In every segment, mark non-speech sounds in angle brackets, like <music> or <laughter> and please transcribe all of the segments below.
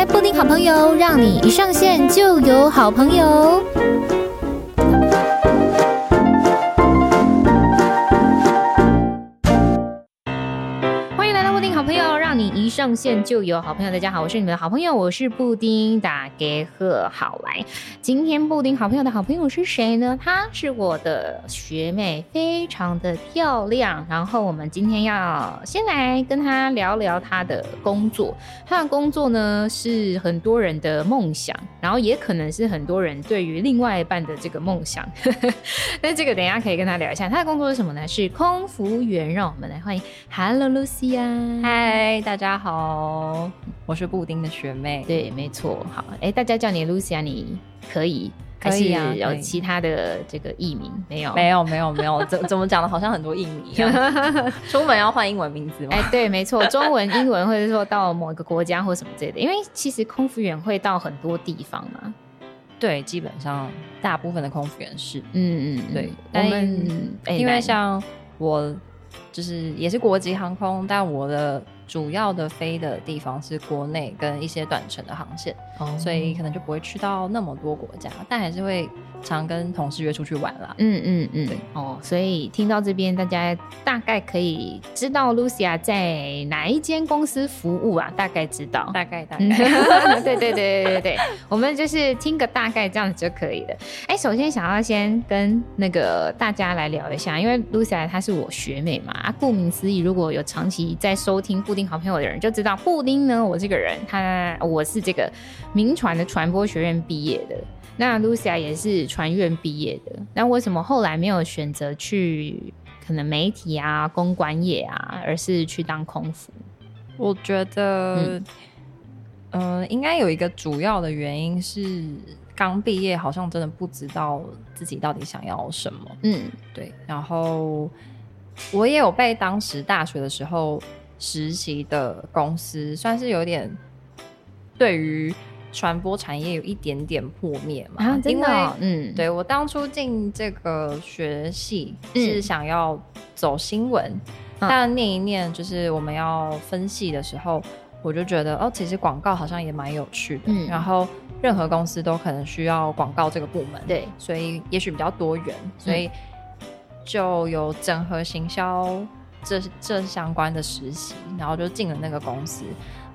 开布丁好朋友，让你一上线就有好朋友。上线就有好朋友，大家好，我是你们的好朋友，我是布丁，打给贺好来。今天布丁好朋友的好朋友是谁呢？她是我的学妹，非常的漂亮。然后我们今天要先来跟她聊聊她的工作。她的工作呢是很多人的梦想，然后也可能是很多人对于另外一半的这个梦想。<laughs> 那这个等一下可以跟她聊一下。她的工作是什么呢？是空服员。让我们来欢迎，Hello Lucia，嗨，大家好。我是布丁的学妹。对，没错。好，哎、欸，大家叫你 Lucia，你可以，可以啊。有其他的这个艺名没有？没有，没有，没有。<laughs> 怎怎么讲的？好像很多艺名一样。<laughs> 出门要换英文名字吗？哎、欸，对，没错，中文、英文，或者说到某一个国家或什么之类的。因为其实空服员会到很多地方嘛。对，基本上大部分的空服员是，嗯嗯，对。我们、欸、因为像我就是也是国际航空，但我的。主要的飞的地方是国内跟一些短程的航线，oh. 所以可能就不会去到那么多国家，但还是会常跟同事约出去玩啦。嗯嗯嗯，对哦，所以听到这边，大家大概可以知道 Lucia 在哪一间公司服务啊？大概知道，大概大概，<laughs> 对对对对对对，我们就是听个大概这样子就可以了。哎，首先想要先跟那个大家来聊一下，因为 Lucia 她是我学妹嘛，啊，顾名思义，如果有长期在收听布丁好朋友的人就知道，布丁呢，我这个人，他我是这个名传的传播学院毕业的，那 Lucia 也是传院毕业的，那为什么后来没有选择去可能媒体啊、公关业啊，而是去当空服？我觉得，嗯，呃，应该有一个主要的原因是刚毕业，好像真的不知道自己到底想要什么。嗯，对。然后我也有被当时大学的时候。实习的公司算是有点对于传播产业有一点点破灭嘛？啊，真的哦？因为，嗯，对，我当初进这个学系是想要走新闻，嗯，但念一念就是我们要分析的时候，我就觉得哦，其实广告好像也蛮有趣的。嗯，然后任何公司都可能需要广告这个部门，对，所以也许比较多元，所以就有整合行销。这这相关的实习，然后就进了那个公司。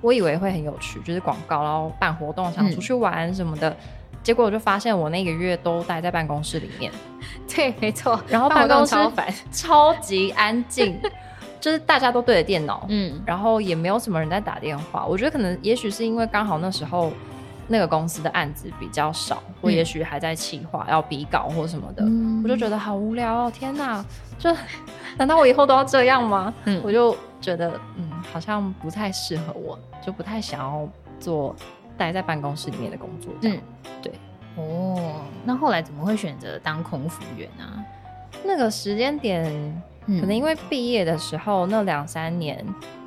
我以为会很有趣，就是广告，然后办活动，想出去玩什么的。嗯、结果我就发现，我那个月都待在办公室里面。<laughs> 对，没错。然后 <laughs> 办公室超烦，超级安静，就是大家都对着电脑，嗯，然后也没有什么人在打电话。我觉得可能，也许是因为刚好那时候那个公司的案子比较少，或也许还在企划要比稿或什么的，嗯、我就觉得好无聊哦！天哪，就。<laughs> 难道我以后都要这样吗？嗯，我就觉得，嗯，好像不太适合我，就不太想要做待在办公室里面的工作。嗯，对。哦，那后来怎么会选择当空服员呢？那个时间点，可能因为毕业的时候那两三年，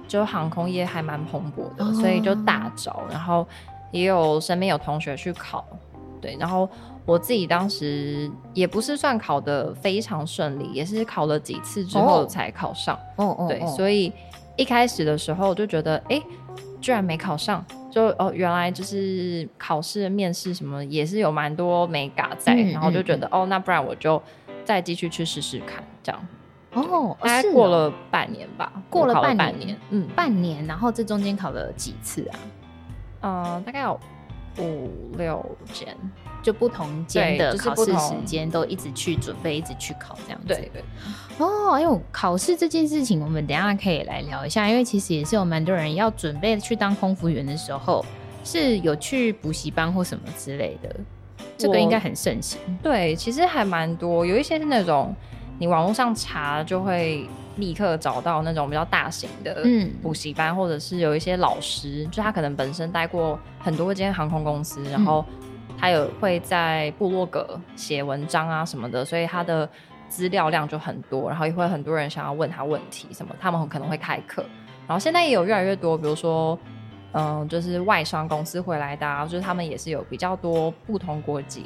就航空业还蛮蓬勃的，所以就大招，然后也有身边有同学去考，对，然后。我自己当时也不是算考的非常顺利，也是考了几次之后才考上。哦哦，对，所以一开始的时候就觉得，哎、欸，居然没考上，就哦，原来就是考试、面试什么也是有蛮多没嘎在，嗯、然后就觉得，哦，那不然我就再继续去试试看，这样。哦，大概过了半年吧，过了半年，半年，嗯，半年，然后这中间考了几次啊？嗯，大概有五六间。就不同间的考试时间都一直去准备，一直去考这样子。对对。哦，哎呦，考试这件事情，我们等一下可以来聊一下，因为其实也是有蛮多人要准备去当空服员的时候，是有去补习班或什么之类的。这个应该很盛行。对，其实还蛮多，有一些是那种你网络上查就会立刻找到那种比较大型的嗯补习班，嗯、或者是有一些老师，就他可能本身待过很多间航空公司，然后。他有会在部落格写文章啊什么的，所以他的资料量就很多，然后也会很多人想要问他问题什么，他们可能会开课。然后现在也有越来越多，比如说，嗯，就是外商公司回来的啊，就是他们也是有比较多不同国籍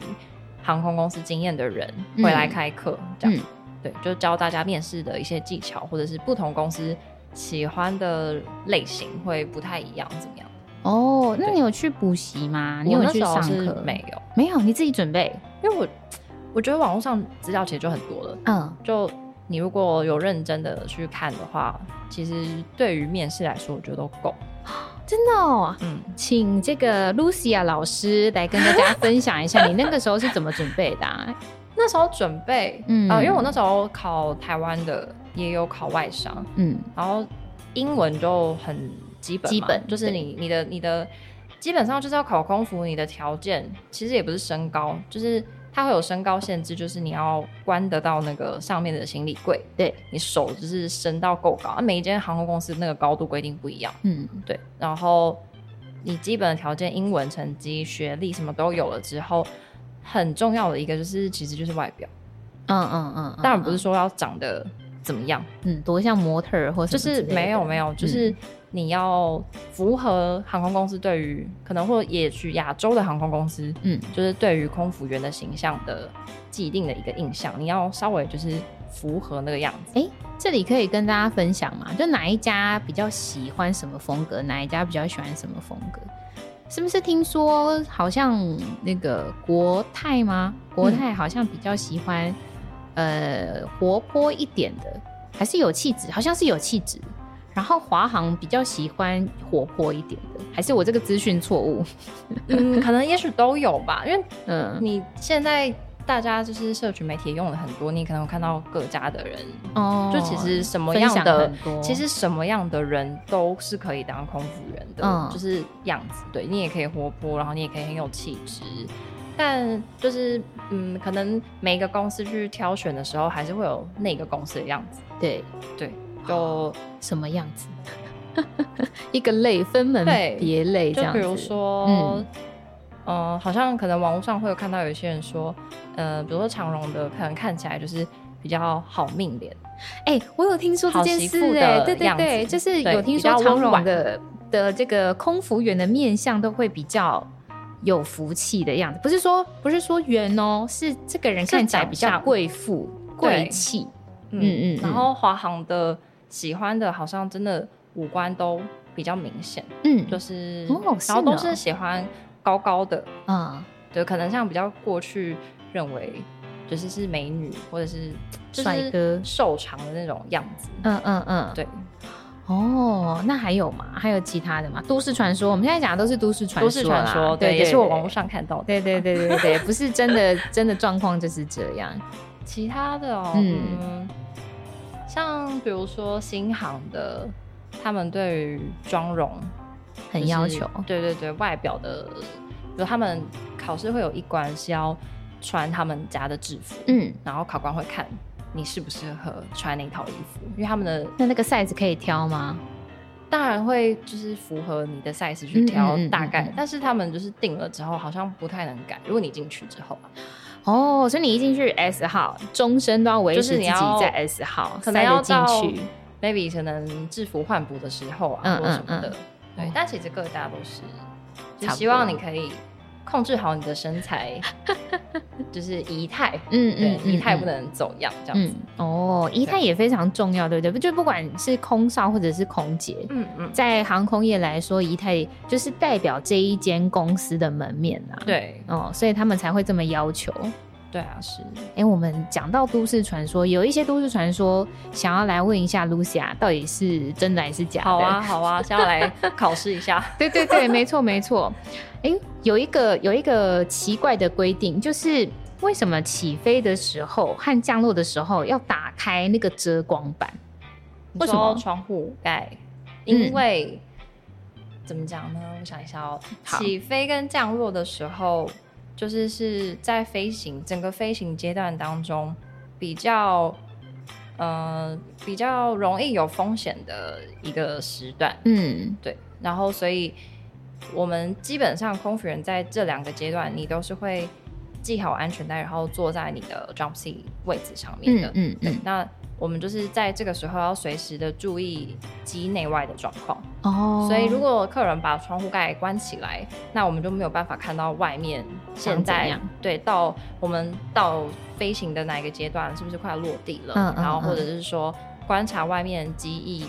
航空公司经验的人回来开课，嗯、这样，对，就教大家面试的一些技巧，或者是不同公司喜欢的类型会不太一样，怎么样？哦，那你有去补习吗？你有去上课？没有，没有，你自己准备。因为我我觉得网络上资料其实就很多了。嗯，就你如果有认真的去看的话，其实对于面试来说，我觉得都够。真的哦，嗯，请这个 Lucia 老师来跟大家分享一下，你那个时候是怎么准备的啊？那时候准备，嗯，呃，因为我那时候考台湾的，也有考外商，嗯，然后英文就很基本，基本就是你你的你的基本上就是要考空服，你的条件其实也不是身高，就是。它会有身高限制，就是你要关得到那个上面的行李柜，对，你手就是伸到够高。每一间航空公司那个高度规定不一样，嗯，对。然后你基本的条件，英文成绩、学历什么都有了之后，很重要的一个就是，其实就是外表。嗯嗯嗯，嗯，当然不是说要长得怎么样，嗯，多像模特儿或者就是没有没有，就是。嗯你要符合航空公司对于可能或也许亚洲的航空公司，嗯，就是对于空服员的形象的既定的一个印象，你要稍微就是符合那个样子。哎、欸，这里可以跟大家分享嘛？就哪一家比较喜欢什么风格，哪一家比较喜欢什么风格？是不是听说好像那个国泰吗？国泰好像比较喜欢、嗯、呃活泼一点的，还是有气质？好像是有气质。然后华航比较喜欢活泼一点的，还是我这个资讯错误？嗯，可能也许都有吧。因为 <laughs> 嗯，你现在大家就是社群媒体用了很多，你可能有看到各家的人哦，就其实什么样的，其实什么样的人都是可以当空服员的，嗯，就是样子。对，你也可以活泼，然后你也可以很有气质，但就是嗯，可能每一个公司去挑选的时候，还是会有那个公司的样子。对对。就什么样子？<laughs> 一个类分门别类，就比如说，嗯，呃，好像可能网络上会有看到有些人说，呃，比如说长荣的，可能看起来就是比较好命脸。哎、欸，我有听说这件事、欸，哎，对对对，就是有听说长荣的的这个空服员的面相都会比较有福气的样子，不是说不是说圆哦，是这个人看起来比较贵妇贵气。嗯嗯，然后华航的。喜欢的好像真的五官都比较明显，嗯，就是，哦、然后都是喜欢高高的，嗯，对，可能像比较过去认为就是是美女或者 <tsk> 是帅哥。瘦长的那种样子，嗯嗯嗯，对，哦，那还有吗？还有其他的吗？都市传说，我们现在讲的都是都市传说，都市传说，对，也是我网络上看到的，对对对对对对，不是真的真的状况就是这样，其他的哦，嗯。嗯像比如说新航的，他们对于妆容很要求，对对对，外表的，比如他们考试会有一关是要穿他们家的制服，嗯，然后考官会看你适不适合穿那套衣服，因为他们的那那个 size 可以挑吗？当然会，就是符合你的 size 去挑大概，嗯嗯嗯嗯，但是他们就是定了之后好像不太能改，如果你进去之后。哦，所以你一进去 S 号，终身都要维持自己在 S 号，可能要进去，maybe 可能制服换补的时候啊，嗯、或什么的，嗯嗯、对。但其实各大都是，就希望你可以控制好你的身材，<laughs> 就是仪态，嗯对嗯，仪态不能走样这样子。嗯、哦，仪态也非常重要，对不对？就不管是空少或者是空姐，嗯嗯，在航空业来说，仪态就是代表这一间公司的门面啊。对，哦，所以他们才会这么要求。对啊，是。哎、欸，我们讲到都市传说，有一些都市传说，想要来问一下 Lucia，到底是真的还是假的？好啊，好啊，<laughs> 想要来考试一下。<laughs> 对对对，没错没错。哎、欸，有一个有一个奇怪的规定，就是为什么起飞的时候和降落的时候要打开那个遮光板？为什么窗户盖？因为、嗯、怎么讲呢？我想一下哦，起飞跟降落的时候。就是是在飞行整个飞行阶段当中，比较呃比较容易有风险的一个时段，嗯，对。然后所以我们基本上空服员在这两个阶段，你都是会系好安全带，然后坐在你的 jump seat 位置上面的，嗯嗯，嗯。那我们就是在这个时候要随时的注意机内外的状况。哦，所以如果客人把窗户盖关起来，那我们就没有办法看到外面现在对到我们到飞行的哪一个阶段是不是快要落地了，嗯，然后或者是说观察外面机翼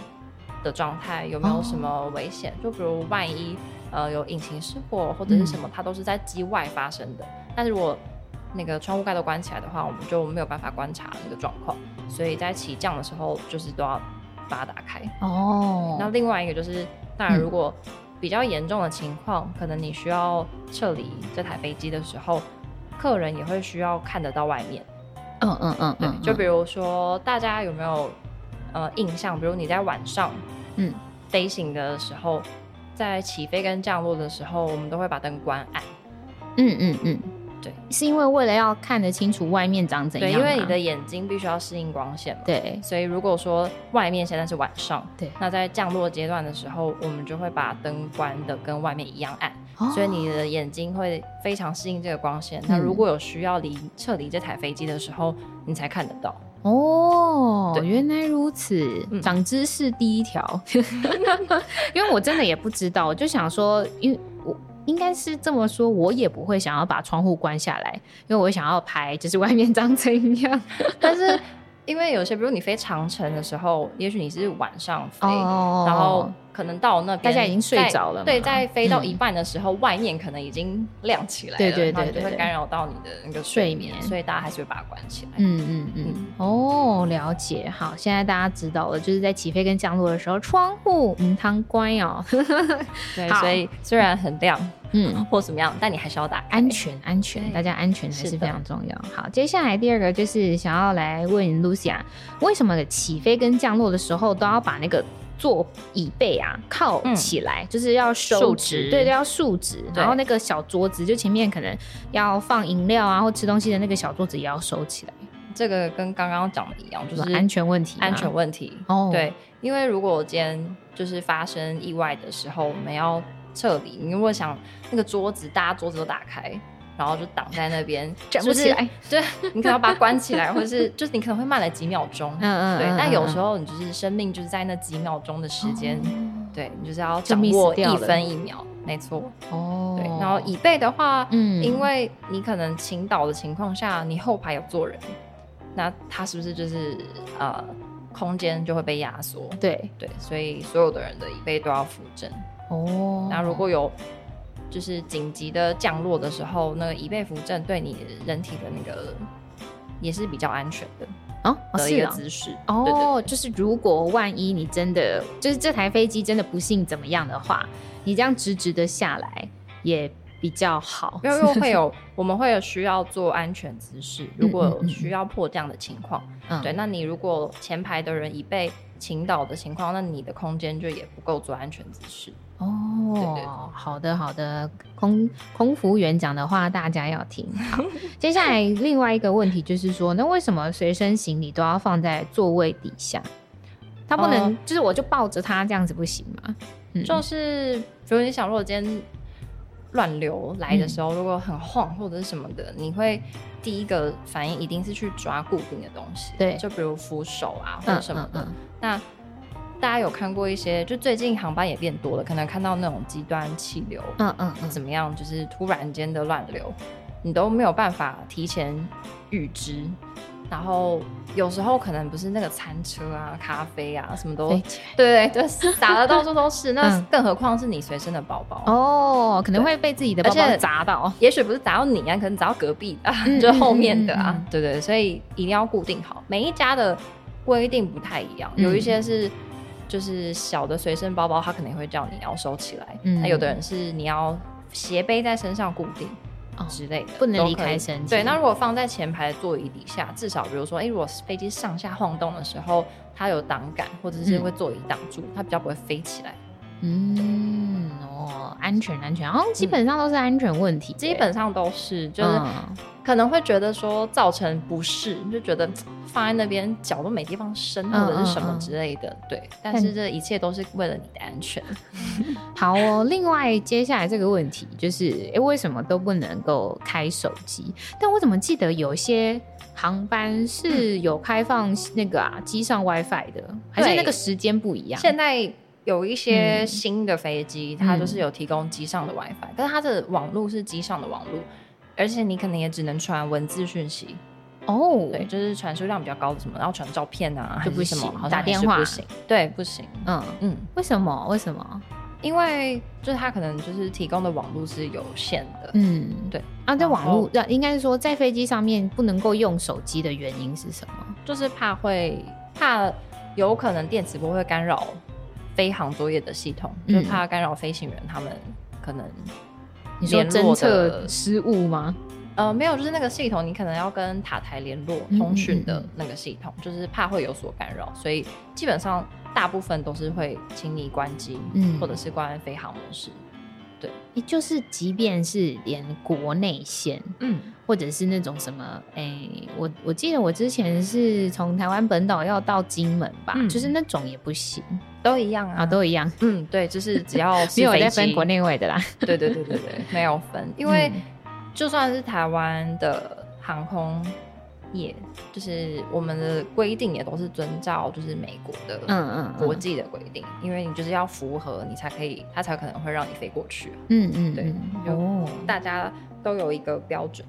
的状态有没有什么危险，哦，就比如万一呃有引擎失火或者是什么，它都是在机外发生的。但是如果那个窗户盖都关起来的话，我们就没有办法观察那个状况。所以在起降的时候，就是都要把它打开。哦。那另外一个就是，当然如果比较严重的情况，可能你需要撤离这台飞机的时候，客人也会需要看得到外面。嗯嗯嗯，对。就比如说，大家有没有呃印象？比如你在晚上，嗯，飞行的时候。在起飞跟降落的时候，我们都会把灯关暗。嗯嗯嗯，对，是因为为了要看得清楚外面长怎样。对，因为你的眼睛必须要适应光线嘛。对，所以如果说外面现在是晚上，对，那在降落阶段的时候，我们就会把灯关的跟外面一样暗。哦，所以你的眼睛会非常适应这个光线。那如果有需要离撤离这台飞机的时候，你才看得到。哦，原来如此，长知识第一条。<laughs> 因为我真的也不知道，我就想说，因为我应该是这么说，我也不会想要把窗户关下来，因为我想要拍，就是外面长怎样。<laughs> 但是。因为有些，比如你飞长城的时候，也许你是晚上飞，oh, 然后可能到那边大家已经睡着了。对，在飞到一半的时候，嗯、外面可能已经亮起来了，对对对，对，就会干扰到你的那个睡眠，所以大家还是会把它关起来。嗯嗯嗯。哦，了解。好，现在大家知道了，就是在起飞跟降落的时候，窗户唔通关哦。<laughs> 对，所以虽然很亮。嗯，或怎么样，但你还是要打安全，安全，大家安全还是非常重要。好，接下来第二个就是想要来问 Lucia，为什么起飞跟降落的时候都要把那个座椅背啊靠起来，嗯、就是要收直，对，都要竖直，然后那个小桌子就前面可能要放饮料啊或吃东西的那个小桌子也要收起来。这个跟刚刚讲的一样，就是安全问题，安全问题。哦，对，因为如果今天就是发生意外的时候，我们要。撤离，你如果想那个桌子，大家桌子都打开，然后就挡在那边，<laughs> 站不起来。<laughs> 对，你可能要把它关起来，或者是就是你可能会慢了几秒钟。嗯嗯，对。但有时候你就是生命就是在那几秒钟的时间，对你就是要掌握一分一秒，没错。哦。对，然后椅背的话，嗯，因为你可能倾倒的情况下，你后排有坐人，那他是不是就是呃空间就会被压缩？对对，所以所有的人的椅背都要扶正。哦，那如果有就是紧急的降落的时候，那个椅背扶正对你人体的那个也是比较安全的哦，的一个姿势。哦。就是如果万一你真的就是这台飞机真的不幸怎么样的话，你这样直直的下来也比较好，因为会有 <laughs> 我们会有需要做安全姿势，如果有需要迫降的情况，嗯，对，那你如果前排的人已被倾倒的情况，那你的空间就也不够做安全姿势。哦，对对对，好的好的，空空服员讲的话大家要听。好，<laughs> 接下来另外一个问题就是说，那为什么随身行李都要放在座位底下？他不能、呃、就是我就抱着他这样子不行吗？嗯、就是比如你想，如果今天乱流来的时候，嗯、如果很晃或者是什么的，你会第一个反应一定是去抓固定的东西，对，就比如扶手啊或者什么的。嗯嗯嗯、那大家有看过一些，就最近航班也变多了，可能看到那种极端气流，嗯嗯，怎么样，就是突然间的乱流，你都没有办法提前预知。然后有时候可能不是那个餐车啊、咖啡啊什么都，对对对，洒的到处都是。那 <laughs> 更何况是你随身的包包哦，可能会被自己的包包砸到。也许不是砸到你啊，可能砸到隔壁的，就后面的啊。对对，所以一定要固定好。每一家的规定不太一样，有一些是。就是小的随身包包，他可能会叫你要收起来。嗯，那有的人是你要斜背在身上固定之类的，不能离开身体。对，那如果放在前排的座椅底下，至少比如说，哎、欸，如果飞机上下晃动的时候，它有挡杆，或者是会座椅挡住，它比较不会飞起来。嗯，哦，安全安全，然后基本上都是安全问题，基本上都是，就是可能会觉得说造成不适，就觉得 <tsk> 放在那边脚都没地方伸或者是什么之类的，对。但是这一切都是为了你的安全。<laughs> 好哦，另外接下来这个问题就是，哎，为什么都不能够开手机？但我怎么记得有些航班是有开放那个啊机上 WiFi 的，还是那个时间不一样？现在。有一些新的飞机，嗯、它就是有提供机上的 WiFi，、嗯、但是它的网络是机上的网络，而且你可能也只能传文字讯息哦，对，就是传输量比较高的什么，然后传照片啊，就不行，打电话不行，对，不行，嗯嗯，为什么？为什么？因为就是它可能就是提供的网络是有限的。嗯，对。啊，在网络，那应该是说在飞机上面不能够用手机的原因是什么？就是怕会怕有可能电磁波会干扰飞航作业的系统，嗯、就怕干扰飞行员他们可能你说侦测失误吗？呃，没有，就是那个系统，你可能要跟塔台联络通讯的那个系统，嗯嗯嗯，就是怕会有所干扰，所以基本上大部分都是会请你关机，嗯，或者是关飞航模式。对，也就是即便是连国内线，嗯，或者是那种什么，哎、欸，我我记得我之前是从台湾本岛要到金门吧，嗯，就是那种也不行，都一样啊，啊都一样，嗯，对，就是只要 <laughs> 是没有在分国内外的啦，对对对对对，没有分，因为。嗯。就算是台湾的航空业，就是我们的规定也都是遵照就是美国的嗯嗯国际的规定，因为你就是要符合你才可以，他才可能会让你飞过去。嗯嗯，对哦，大家都有一个标准。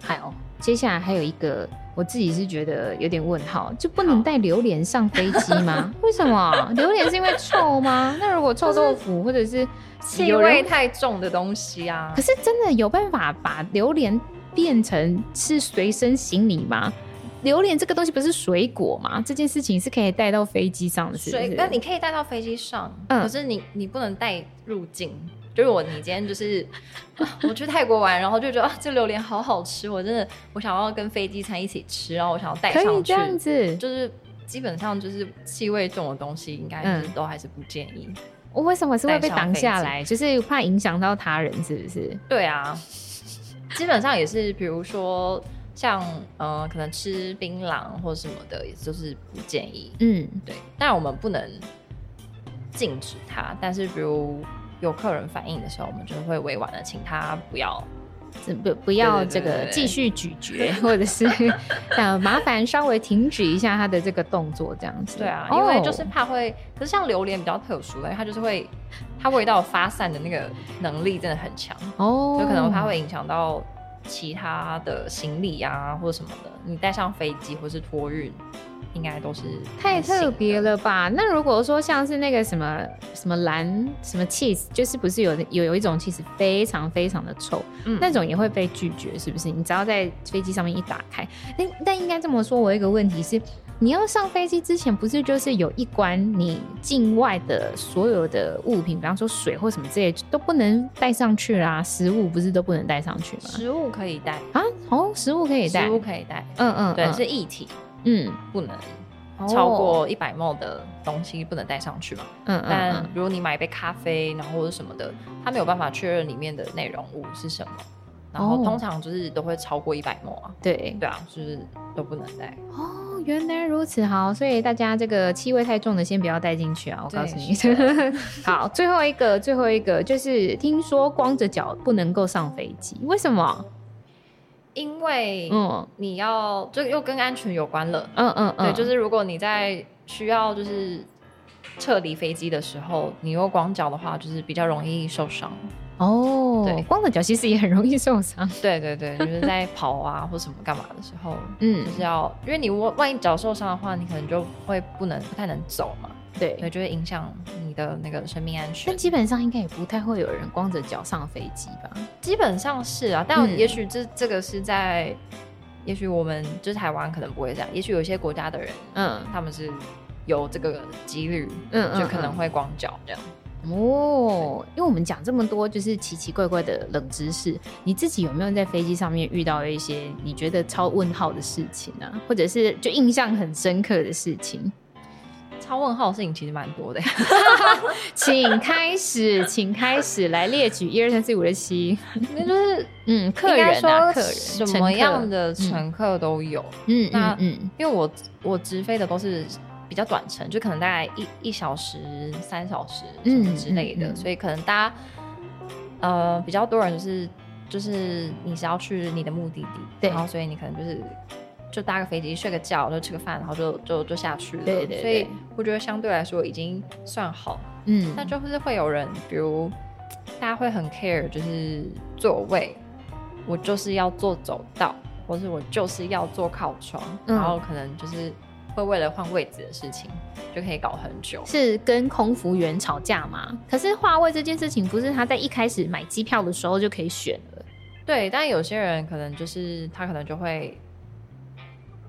还有接下来还有一个，我自己是觉得有点问号，就不能带榴莲上飞机吗？<laughs> 为什么？榴莲是因为臭吗？那如果臭豆腐或者是？气味太重的东西啊！可是真的有办法把榴莲变成是随身行李吗？榴莲这个东西不是水果吗？这件事情是可以带到飞机上的是不是？那你可以带到飞机上，嗯，可是你你不能带入境。就是我，你今天就是 <laughs> 我去泰国玩，然后就觉得啊，这榴莲好好吃，我真的我想要跟飞机餐一起吃，然后我想要带上去。可以这样子，就是基本上就是气味重的东西，应该是都还是不建议。嗯我为什么是会被挡下来？就是怕影响到他人，是不是？对啊，基本上也是，比如说像呃，可能吃槟榔或什么的，也就是不建议。嗯，对。但我们不能禁止他，但是比如有客人反映的时候，我们就会委婉的请他不要。不不要这个继续咀嚼，<laughs> 或者是想麻烦稍微停止一下他的这个动作，这样子。对啊，因为就是怕会，可是像榴莲比较特殊的，它就是会，它味道发散的那个能力真的很强哦，就可能它会影响到其他的行李啊或者什么的，你带上飞机或是托运。应该都是太特别了吧？那如果说像是那个什么什么蓝什么 cheese，就是不是有有有一种 cheese 非常非常的臭，嗯，那种也会被拒绝，是不是？你只要在飞机上面一打开，但但应该这么说，我有一个问题是，你要上飞机之前，不是就是有一关你境外的所有的物品，比方说水或什么之类都不能带上去啦，食物不是都不能带上去吗？食物可以带啊？哦，食物可以带，食物可以带，嗯嗯，对，是液体。嗯，不能超过一百 ml 的东西不能带上去嘛。嗯嗯。但如果你买一杯咖啡，然后或者什么的，他没有办法确认里面的内容物是什么，然后通常就是都会超过一百 ml 啊。对对啊，就是都不能带。哦，原来如此，好，所以大家这个气味太重的先不要带进去啊，我告诉你。<laughs> 好，最后一个，最后一个就是听说光着脚不能够上飞机，为什么？因为嗯，你要就又跟安全有关了，嗯嗯嗯，对，就是如果你在需要就是撤离飞机的时候，你又光脚的话，就是比较容易受伤哦。对，光着脚其实也很容易受伤。<laughs> 对对对，就是在跑啊或什么干嘛的时候，嗯，就是要因为你万万一脚受伤的话，你可能就会不能不太能走嘛。对，就会影响你的那个生命安全。但基本上应该也不太会有人光着脚上飞机吧？基本上是啊，但也许这、嗯、这个是在，也许我们就是台湾可能不会这样，也许有些国家的人，嗯，他们是有这个几率，嗯，就可能会光脚这样。哦，因为我们讲这么多就是奇奇怪怪的冷知识，你自己有没有在飞机上面遇到一些你觉得超问号的事情呢、啊？或者是就印象很深刻的事情？超问号的事情其实蛮多的，<laughs> 请开始，请开始来列举一二三四五六七，<laughs> 那就是嗯，客人啊，客人什么样的乘客都有，嗯，那嗯，因为我我直飞的都是比较短程，就可能大概一一小时、三小时之类的，所以可能大家呃比较多人就是就是你是要去你的目的地，对，然后所以你可能就是。就搭个飞机，睡个觉，就吃个饭，然后就就就下去了。对，对对，所以我觉得相对来说已经算好。嗯，但就是会有人，比如大家会很 care，就是座位，我就是要坐走道，或是我就是要坐靠窗，嗯、然后可能就是会为了换位置的事情就可以搞很久。是跟空服员吵架吗？可是换位这件事情不是他在一开始买机票的时候就可以选了？对，但有些人可能就是他可能就会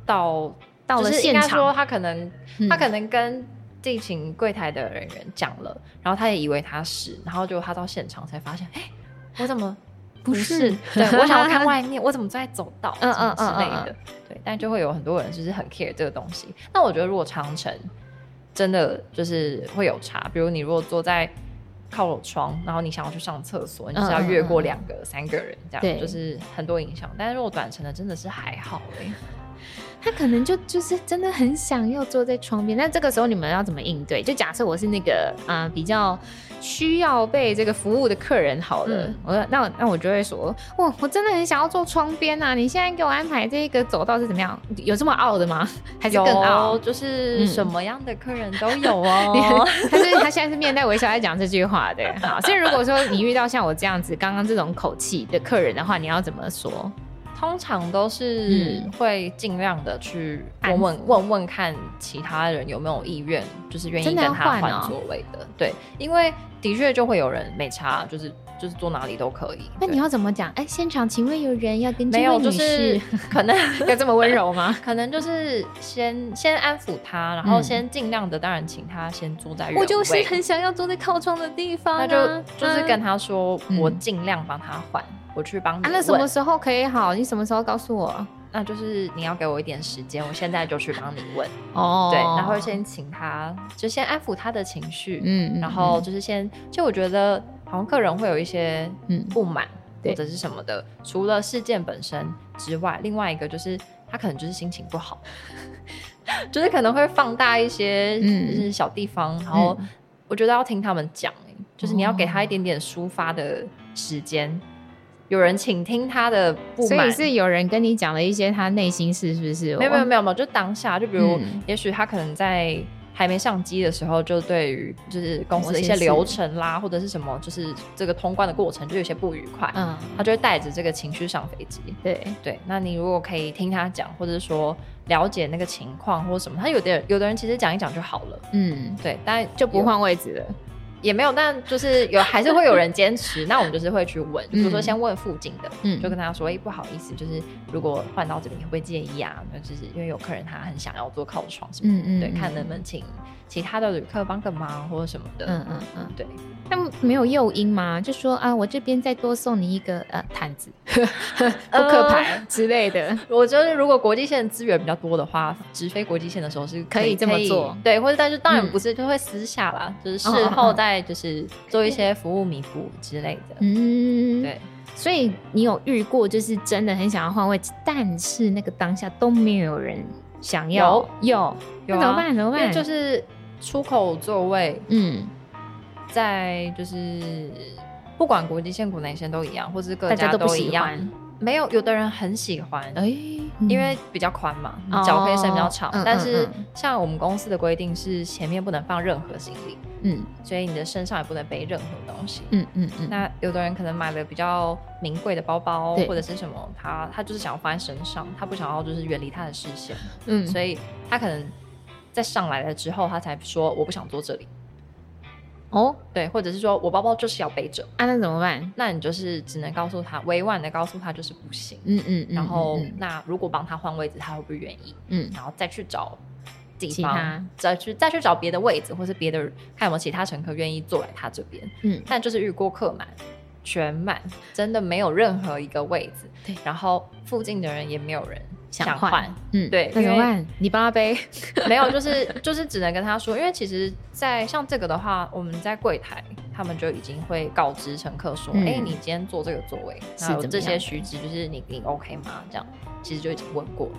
到到了现场，就是、说他可能、嗯、他可能跟地勤柜台的人员讲了，然后他也以为他是，然后就他到现场才发现，哎，我怎么？不是，<laughs> 对，我想要看外面，我怎么在走道，嗯嗯之类的，对，但就会有很多人就是很 care 这个东西。那我觉得如果长城真的就是会有差，比如你如果坐在靠窗，然后你想要去上厕所，你是要越过两个、三个人这样，就是很多影响。但是如果短程的真的是还好哎。<laughs> 他可能就就是真的很想要坐在窗边，那这个时候你们要怎么应对？就假设我是那个啊、呃、比较需要被这个服务的客人好了，嗯、我那那我就会说，哇，我真的很想要坐窗边啊！你现在给我安排这个走道是怎么样？有这么傲的吗？<laughs> 还是更傲？就是什么样的客人都有哦。<laughs> 他是他现在是面带微笑在讲这句话的。好，所以如果说你遇到像我这样子刚刚这种口气的客人的话，你要怎么说？通常都是会尽量的去问问问问看其他人有没有意愿，就是愿意跟他换座位的。对，因为的确就会有人没差，就是就是坐哪里都可以。那你要怎么讲？哎、欸，现场请问有人要跟这位？没有，就是可能 <laughs> 要这么温柔吗？<laughs> 可能就是先先安抚他，然后先尽量的，当然请他先坐在。我就是很想要坐在靠窗的地方、啊，那就就是跟他说，嗯、我尽量帮他换。我去帮你。啊，那什么时候可以好？你什么时候告诉我？那就是你要给我一点时间，我现在就去帮你问。哦，对，然后先请他，就先安抚他的情绪。嗯，然后就是先，就我觉得好像客人会有一些不满或者是什么的，除了事件本身之外，另外一个就是他可能就是心情不好，<laughs> 就是可能会放大一些就是小地方，然后我觉得要听他们讲，就是你要给他一点点抒发的时间。有人倾听他的不满，所以是有人跟你讲了一些他内心事，是不是？没有没有没有没有，就当下，就比如，嗯、也许他可能在还没上机的时候，就对于就是公司的一些流程啦，或者是什么，就是这个通关的过程就有些不愉快，嗯，他就会带着这个情绪上飞机。对对，那你如果可以听他讲，或者是说了解那个情况或者什么，他有的有的人其实讲一讲就好了，嗯，对，但就不换位置了。也没有，但就是有，还是会有人坚持。那我们就是会去问，比如说先问附近的，嗯，就跟他说，哎、欸，不好意思，就是如果换到这边，会不会介意啊？那就是因为有客人他很想要做靠窗，什么，嗯嗯，对，看能不能请其他的旅客帮个忙或者什么的，嗯嗯嗯，对。他们没有诱因吗？就说啊，我这边再多送你一个呃毯子、<laughs> 扑克牌之类的。<laughs> 我觉得如果国际线资源比较多的话，直飞国际线的时候是可以，这么做，对，或者但是当然不是，就会私下啦，嗯、就是事后再就是做一些服务弥补之类的。嗯，对。所以你有遇过就是真的很想要换位置，但是那个当下都没有人想要，有有，有怎么办？怎么办？就是出口座位，嗯。在就是不管国际线、国内线都一样，或是各家都一样。没有，有的人很喜欢，哎、因为比较宽嘛，脚可以伸比较长。哦、但是像我们公司的规定是前面不能放任何行李，嗯，所以你的身上也不能背任何东西，嗯嗯嗯。那有的人可能买了比较名贵的包包或者是什么，他他就是想要放在身上，他不想要就是远离他的视线，嗯，所以他可能在上来了之后，他才说我不想坐这里。哦，对，或者是说我包包就是要背着，啊，那怎么办？那你就是只能告诉他，委婉的告诉他就是不行。嗯嗯，然后那如果帮他换位置，他会不会愿意？嗯，然后再去找地方，再去再去找别的位置，或是别的看有没有其他乘客愿意坐来他这边。嗯，但就是遇过客满，全满，真的没有任何一个位置。对，然后附近的人也没有人。想换，嗯，对，那怎么办？你帮他背？<laughs> 没有，就是就是只能跟他说，因为其实，在像这个的话，我们在柜台，他们就已经会告知乘客说，哎、嗯欸，你今天坐这个座位，那有这些须知，就是你你 OK 吗？这样其实就已经问过了，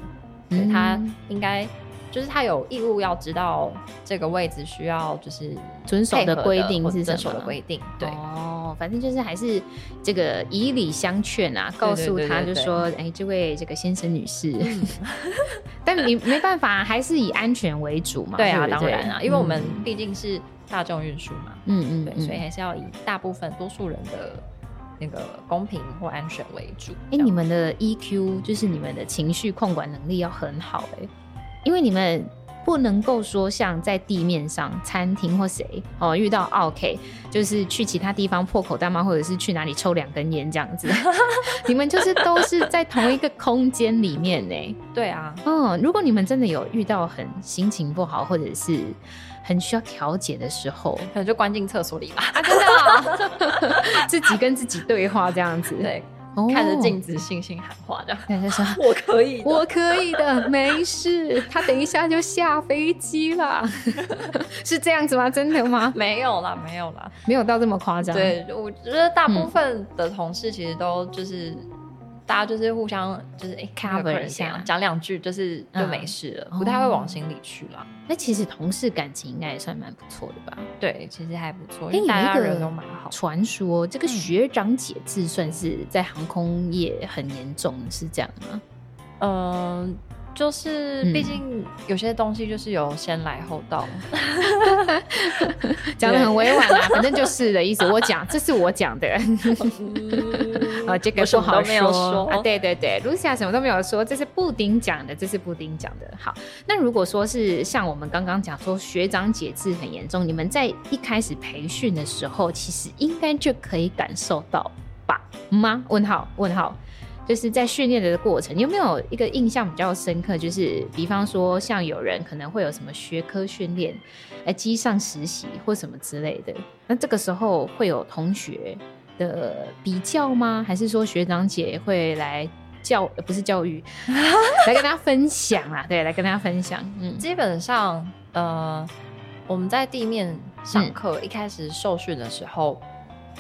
所以他应该。就是他有义务要知道这个位置需要就是遵守的规定是什么？遵守的规定，对哦，反正就是还是这个以礼相劝啊，告诉他就说，哎、欸，这位这个先生女士，<laughs> 但你没办法，还是以安全为主嘛。对啊，当然啊，因为我们毕竟是大众运输嘛，嗯嗯，对，所以还是要以大部分多数人的那个公平或安全为主。哎、欸，你们的 EQ 就是你们的情绪控管能力要很好哎、欸。因为你们不能够说像在地面上餐厅或谁哦遇到 OK，就是去其他地方破口大骂，或者是去哪里抽两根烟这样子。<laughs> 你们就是都是在同一个空间里面呢。对啊，嗯，如果你们真的有遇到很心情不好，或者是很需要调节的时候，可能就关进厕所里吧。啊，真的、哦，<laughs> 自己跟自己对话这样子。对。看着镜子，信心喊话，这样。对，就说 <laughs> 我可以，我可以的，没事。<laughs> 他等一下就下飞机了，<laughs> 是这样子吗？真的吗？没有啦，没有啦，没有到这么夸张。对，我觉得大部分的同事其实都就是。大家就是互相就是哎 cover 一下，讲两句就是就没事了，嗯、不太会往心里去了。那、哦、其实同事感情应该也算蛮不错的吧？对，其实还不错，因为大家人都蛮好。传说这个学长姐制算是在航空业很严重，是这样吗？嗯。呃就是，毕竟有些东西就是有先来后到，<laughs> 讲得很委婉啊，反正就是的意思。我讲，这是我讲的，<laughs> 啊，这个说好说啊，对对对，Lucia 什么都没有说，这是布丁讲的，这是布丁讲的。好，那如果说是像我们刚刚讲说学长姐制很严重，你们在一开始培训的时候，其实应该就可以感受到吧？吗？问号？问号？就是在训练的过程，你有没有一个印象比较深刻？就是比方说，像有人可能会有什么学科训练，来机上实习或什么之类的。那这个时候会有同学的比较吗？还是说学长姐会来教，不是教育，<laughs> 来跟大家分享啊？对，来跟大家分享。嗯，基本上，呃，我们在地面上课、嗯、一开始受训的时候，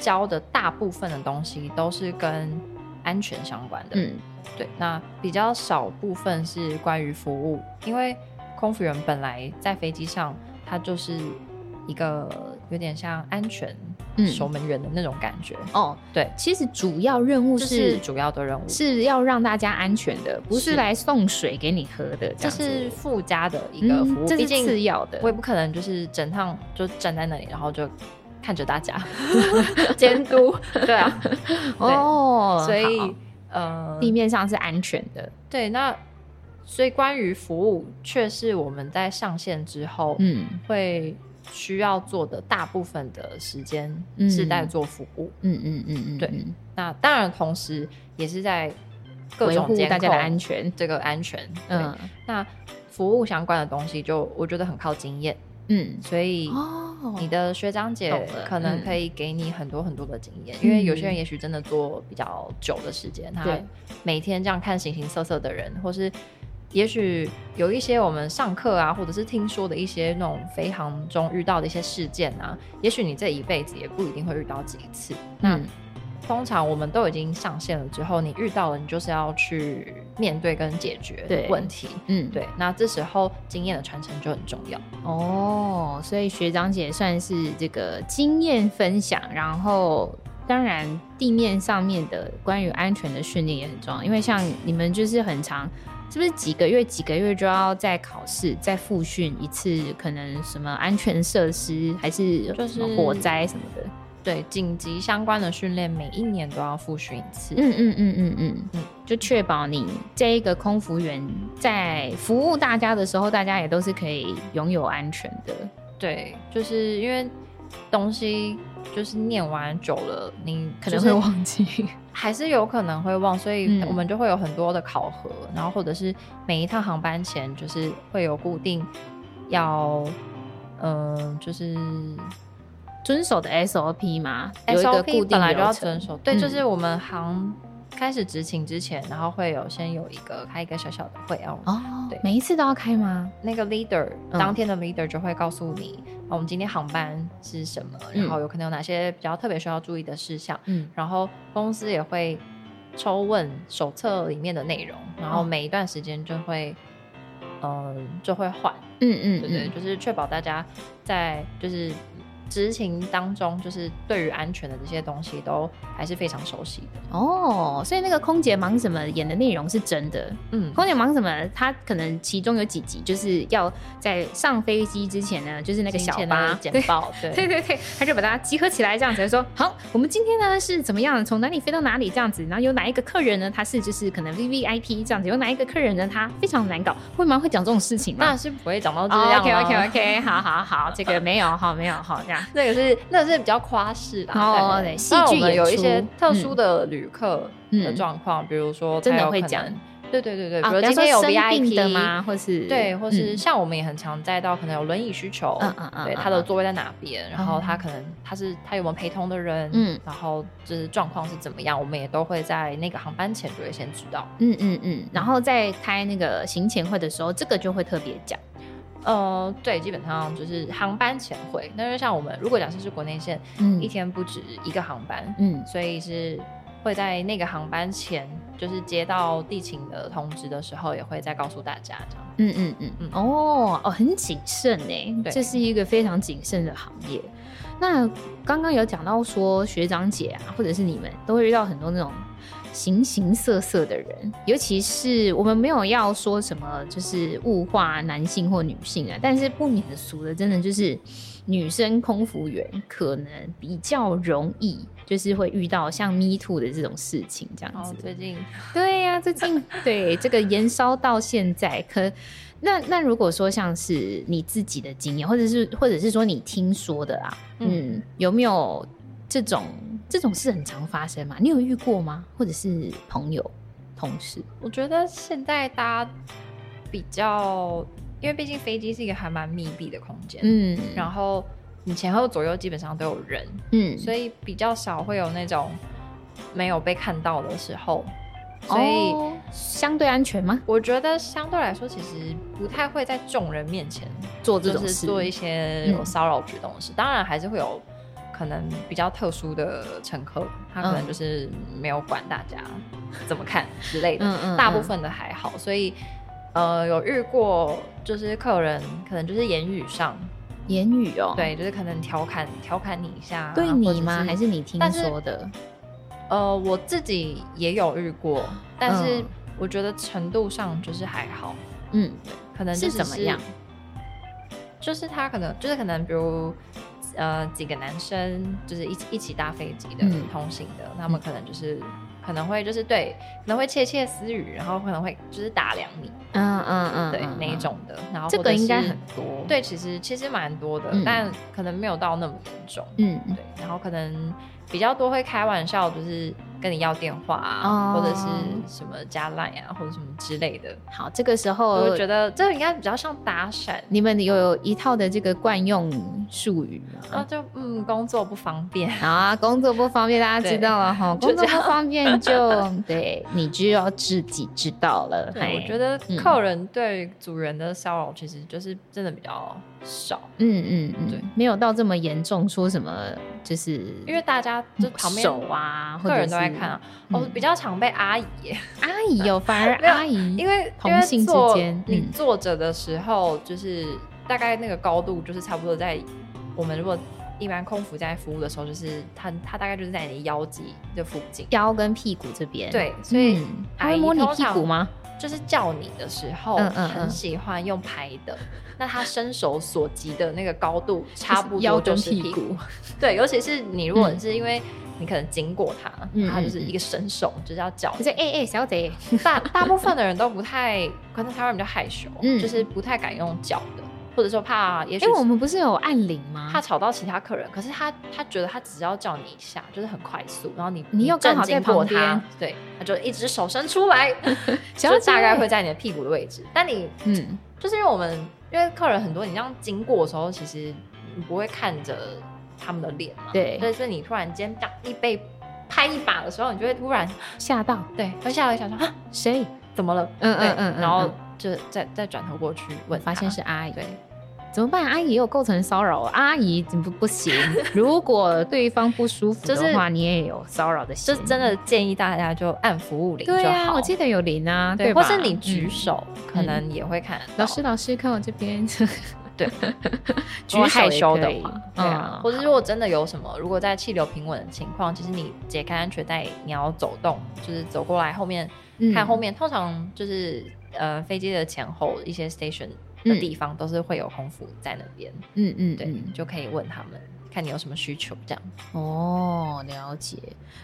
教的大部分的东西都是跟安全相关的，嗯，对，那比较少部分是关于服务，因为空服员本来在飞机上，他就是一个有点像安全守门员的那种感觉。嗯、哦，对，其实主要任务是，是主要的任务。是要让大家安全的，不是来送水给你喝的，这，这是附加的一个服务，毕、嗯、竟次要的。我也不可能就是整趟就站在那里，然后就。看着大家。<laughs> 监督，对啊，<laughs> 哦，所以呃，地面上是安全的，对。那所以关于服务，却是我们在上线之后，嗯，会需要做的大部分的时间是在做服务，嗯嗯嗯嗯，对。那当然，同时也是在各种维护大家的安全，这个安全，嗯。那服务相关的东西，就我觉得很靠经验。嗯，所以你的学长姐可能可以给你很多很多的经验，嗯、因为有些人也许真的做比较久的时间，嗯、他每天这样看形形色色的人，或是也许有一些我们上课啊，或者是听说的一些那种飞航中遇到的一些事件啊，也许你这一辈子也不一定会遇到几次。嗯。通常我们都已经上线了之后，你遇到了，你就是要去面对跟解决问题。嗯，对。那这时候经验的传承就很重要哦。所以学长姐算是这个经验分享，然后当然地面上面的关于安全的训练也很重要。因为像你们就是很长，是不是几个月几个月就要再考试、再复训一次？可能什么安全设施，还是就是火灾什么的。对，紧急相关的训练，每一年都要复训一次。嗯嗯嗯嗯嗯嗯，就确保你这一个空服员在服务大家的时候，大家也都是可以拥有安全的。对，就是因为东西就是念完久了，你可能会忘记，<laughs> 还是有可能会忘，所以我们就会有很多的考核，嗯、然后或者是每一趟航班前，就是会有固定要，嗯、呃，就是。遵守的 SOP 吗？有一个固定本来就要遵守。对，嗯、就是我们航开始执勤之前，然后会有先有一个开一个小小的会哦。哦，对，每一次都要开吗？那个 leader、嗯、当天的 leader 就会告诉你，我们今天航班是什么，然后有可能有哪些比较特别需要注意的事项。嗯，然后公司也会抽问手册里面的内容，然后每一段时间就会，嗯、呃，就会换。嗯嗯，对对，就是确保大家在就是。执勤当中，就是对于安全的这些东西都还是非常熟悉的哦。所以那个空姐忙什么演的内容是真的。嗯，空姐忙什么？她可能其中有几集就是要在上飞机之前呢，就是那个小巴简报，对对对对，他就把它集合起来，这样子说好，我们今天呢是怎么样，从哪里飞到哪里这样子，然后有哪一个客人呢，他是就是可能 VVIP 这样子，有哪一个客人呢，他非常难搞，会吗？会讲这种事情吗？那是不会讲到这样。OK OK OK，好好好，这个没有，好没有，好这样。那个是那个是比较夸饰的哦，对，戏剧也有一些特殊的旅客的状况，比如说真的会讲，对对对对，比如今天有 VIP 的吗？或是对，或是像我们也很常在到可能有轮椅需求，嗯嗯嗯，对，他的座位在哪边，然后他可能他是他有没有陪同的人，嗯，然后就是状况是怎么样，我们也都会在那个航班前就会先知道，嗯嗯。嗯，然后在开那个行前会的时候，这个就会特别讲。呃，对，基本上就是航班前会。那就像我们如果假设是国内线，嗯，一天不止一个航班，嗯，所以是会在那个航班前，就是接到地勤的通知的时候，也会再告诉大家这样。嗯嗯嗯嗯。哦哦，很谨慎呢，对这是一个非常谨慎的行业。那刚刚有讲到说学长姐啊，或者是你们都会遇到很多那种。形形色色的人，尤其是我们没有要说什么，就是物化男性或女性啊，但是不免俗的，真的就是女生空服员可能比较容易，就是会遇到像 Me Too 的这种事情，这样子。<laughs> 哦、最近，对呀、啊，最近对这个延烧到现在，可那那如果说像是你自己的经验，或者是或者是说你听说的啊，嗯，嗯，有没有这种？这种事很常发生嘛？你有遇过吗？或者是朋友、同事？我觉得现在大家比较，因为毕竟飞机是一个还蛮密闭的空间，嗯，然后你前后左右基本上都有人，嗯，所以比较少会有那种没有被看到的时候，所以、哦、相对安全吗？我觉得相对来说，其实不太会在众人面前做这种事，做一些有骚扰举动的事，嗯、当然还是会有。可能比较特殊的乘客，他可能就是没有管大家怎么看之类的，嗯嗯嗯、大部分的还好。所以，呃，有遇过就是客人可能就是言语上，言语哦，对，就是可能调侃调侃你一下，对你吗？是还是你听说的？呃，我自己也有遇过，但是我觉得程度上就是还好，嗯，可能就是怎么样？就是他可能就是可能比如。呃，几个男生就是一起一起搭飞机的，嗯、同行的，他们可能就是可能会就是对，可能会窃窃私语，然后可能会就是打量你，嗯嗯嗯，对那一种的，然后这个应该很多，对，其实其实蛮多的，嗯、但可能没有到那么严重，嗯，对，然后可能比较多会开玩笑，就是。跟你要电话啊，或者是什么加 line 啊，或者什么之类的。好，这个时候我觉得这个应该比较像搭讪。你们有一套的这个惯用术语吗？啊，就嗯，工作不方便啊，工作不方便，大家知道了哈。工作不方便就 <laughs> 对，你就要自己知道了。对，我觉得客人对主人的骚扰其实就是真的比较少。嗯嗯嗯，对，没有到这么严重。说什么就是因为大家就旁边手啊，客人都在。看啊，我比较常被阿姨，阿姨 <laughs> 有，反而阿姨，因为同性之间，你坐着的时候，就是大概那个高度，就是差不多在我们如果一般空服在服务的时候，就是他他大概就是在你的腰肌的附近，腰跟屁股这边。对，所以他会摸你屁股吗？就是叫你的时候，很喜欢用拍的。那他伸手所及的那个高度，差不多就是屁股。对，尤其是你如果是因为。你可能经过他，他就是一个伸手，就是要叫。就是哎哎，小姐。大大部分的人都不太，可能台湾人比较害羞，就是不太敢用脚的，或者说怕，也许因为我们不是有按铃吗？怕吵到其他客人。可是他他觉得他只要叫你一下，就是很快速，然后你你又刚好在旁边，对，他就一只手伸出来，<laughs> 就大概会在你的屁股的位置。但你嗯，就是因为我们因为客人很多，你这样经过的时候，其实你不会看着。他们的脸嘛，对，所以是你突然间当一被拍一把的时候，你就会突然 <laughs> 吓到，对，会吓到一下说啊，谁怎么了？嗯嗯嗯，然后就再再转头过去问，发现是阿姨，对，怎么办？阿姨也有构成骚扰，阿姨怎么不不行？如果对方不舒服的话，你也有骚扰的嫌疑，就真的建议大家就按服务铃就好。对啊，我记得有铃啊，对，或是你举手，可能也会看。老师，老师，看我这边。对，<laughs> 如果害羞的话，对啊，嗯、或者如果真的有什么，如果在气流平稳的情况，其实你解开安全带，你要走动，就是走过来后面、嗯、看后面，通常就是呃飞机的前后一些 station 的地方都是会有空服在那边，嗯嗯，对，就可以问他们。看你有什么需求，这样哦，了解。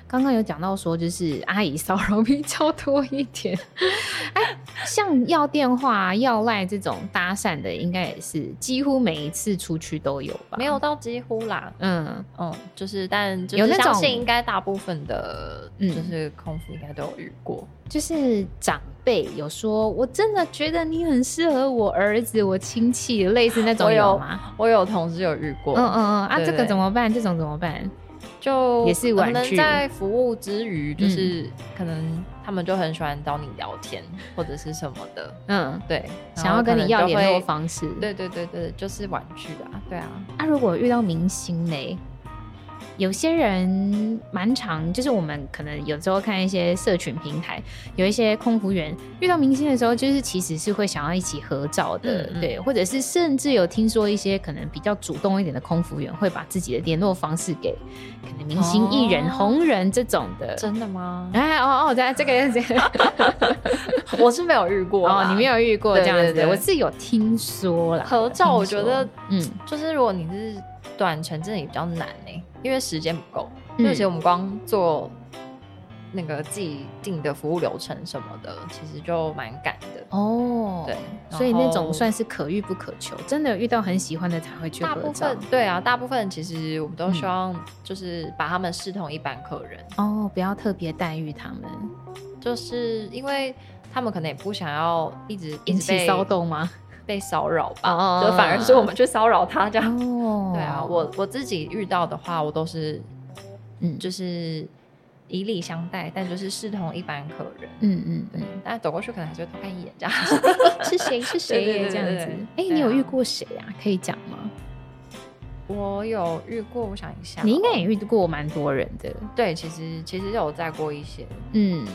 刚刚有讲到说，就是阿姨骚扰比较多一点。<laughs> 哎，像要电话、要赖这种搭讪的，应该也是几乎每一次出去都有吧？没有到几乎啦，嗯嗯，就是但就是相信应该大部分的，就是空服应该都有遇过。嗯就是长辈有说，我真的觉得你很适合我儿子，我亲戚类似那种有吗？我有同事有遇过，嗯嗯嗯，啊，这个怎么办？这种怎么办？就也是可能在服务之余，就是可能他们就很喜欢找你聊天或者是什么的，嗯，对，想要跟你要联络方式，对对对对，就是玩具啊，对啊。啊，如果遇到明星呢？有些人蛮常，就是我们可能有时候看一些社群平台，有一些空服员遇到明星的时候，就是其实是会想要一起合照的，嗯嗯。对，或者是甚至有听说一些可能比较主动一点的空服员会把自己的联络方式给可能明星艺人、哦、红人这种的，真的吗？哎哦哦，在这个样子，<laughs> 我是没有遇过哦，你没有遇过这样子，对对对，我是有听说了合照，我觉得嗯，就是如果你是短程，真的也比较难呢、欸。因为时间不够，而且我们光做那个既定的服务流程什么的，其实就蛮赶的哦。对，所以那种算是可遇不可求，真的遇到很喜欢的才会去合照。大部分对啊，大部分其实我们都希望就是把他们视同一般客人哦，不要特别待遇他们，就是因为他们可能也不想要一直引起骚动吗？被骚扰吧，就反而是我们去骚扰他这样。对啊，我我自己遇到的话，我都是，嗯，就是以礼相待，但就是视同一般客人。嗯嗯，嗯。但走过去可能还是会偷看一眼这样。<laughs> 是谁？是谁？这样子。哎，你有遇过谁啊？可以讲吗？我有遇过，我想一下，你应该也遇过蛮多人的。对，其实其实有载过一些。嗯。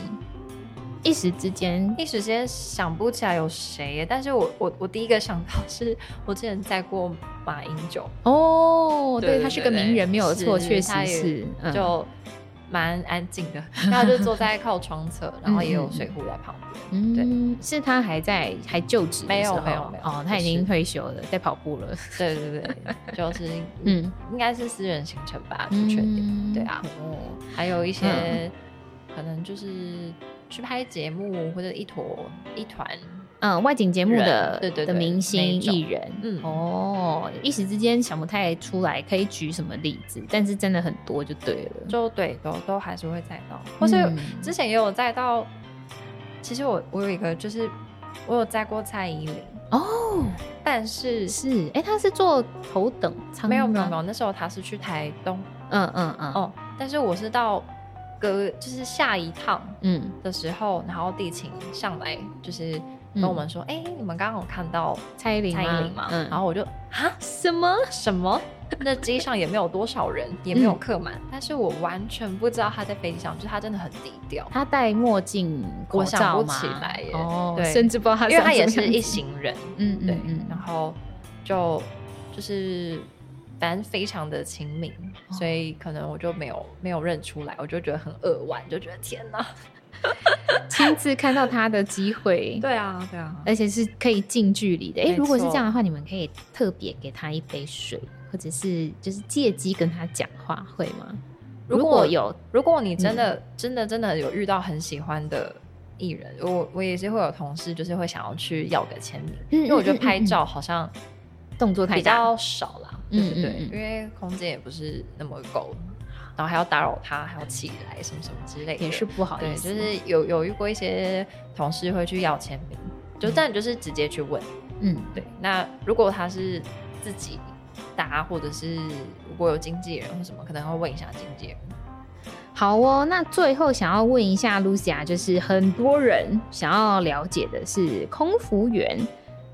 一时之间，一时间想不起来有谁，但是我我我第一个想到是我之前在过马英九。哦，对，他是个名人，没有错，确实是，就蛮安静的，<laughs> 他就坐在靠窗侧，<laughs> 然后也有水壶在旁边，对，是他还在还就职，没有没有没有，哦，他已经退休了，在跑步了，对对对，就是 <laughs> 嗯，应该是私人行程吧，不确定，对啊，哦，还有一些可能就是。去拍节目或者一坨一团，嗯，外景节目的对对的明星艺人，嗯。哦，一时之间想不太出来，可以举什么例子？但是真的很多就对了，就对，都都还是会载到，或是之前也有载到。其实我我有一个，就是我有载过蔡依林。哦，但是是。哎，他是坐头等舱，没有没有没有，那时候他是去台东，嗯嗯嗯。哦，但是我是到。隔就是下一趟嗯的时候，嗯、然后地勤上来就是跟我们说，哎、你们刚刚有看到蔡依林吗？蔡依林吗？嗯，然后我就啊什么什么？那机上也没有多少人，也没有客满，嗯、但是我完全不知道他在飞机上，就是他真的很低调。他戴墨镜，我想不起来耶。哦，对，甚至不知道他，因为他也是一行人，嗯对，嗯，然后就就是。反正非常的亲民，哦、所以可能我就没有没有认出来，我就觉得很扼腕，就觉得天哪！<laughs> <laughs> 亲自看到他的机会，对啊对啊，而且是可以近距离的。哎、欸，如果是这样的话，你们可以特别给他一杯水，或者是就是借机跟他讲话，会吗？如果有，如果你真的、嗯、真的真的有遇到很喜欢的艺人，我我也是会有同事，就是会想要去要个签名，嗯、因为我觉得拍照好像动作太比较少啦。嗯，对，因为空间也不是那么够，然后还要打扰他，还要起来什么什么之类的，也是不好意思。就是有有遇过一些同事会去要签名，就但就是直接去问，嗯，对。那如果他是自己搭，或者是如果有经纪人或什么，可能会问一下经纪人。好哦，那最后想要问一下 Lucia，就是很多人想要了解的是空服员。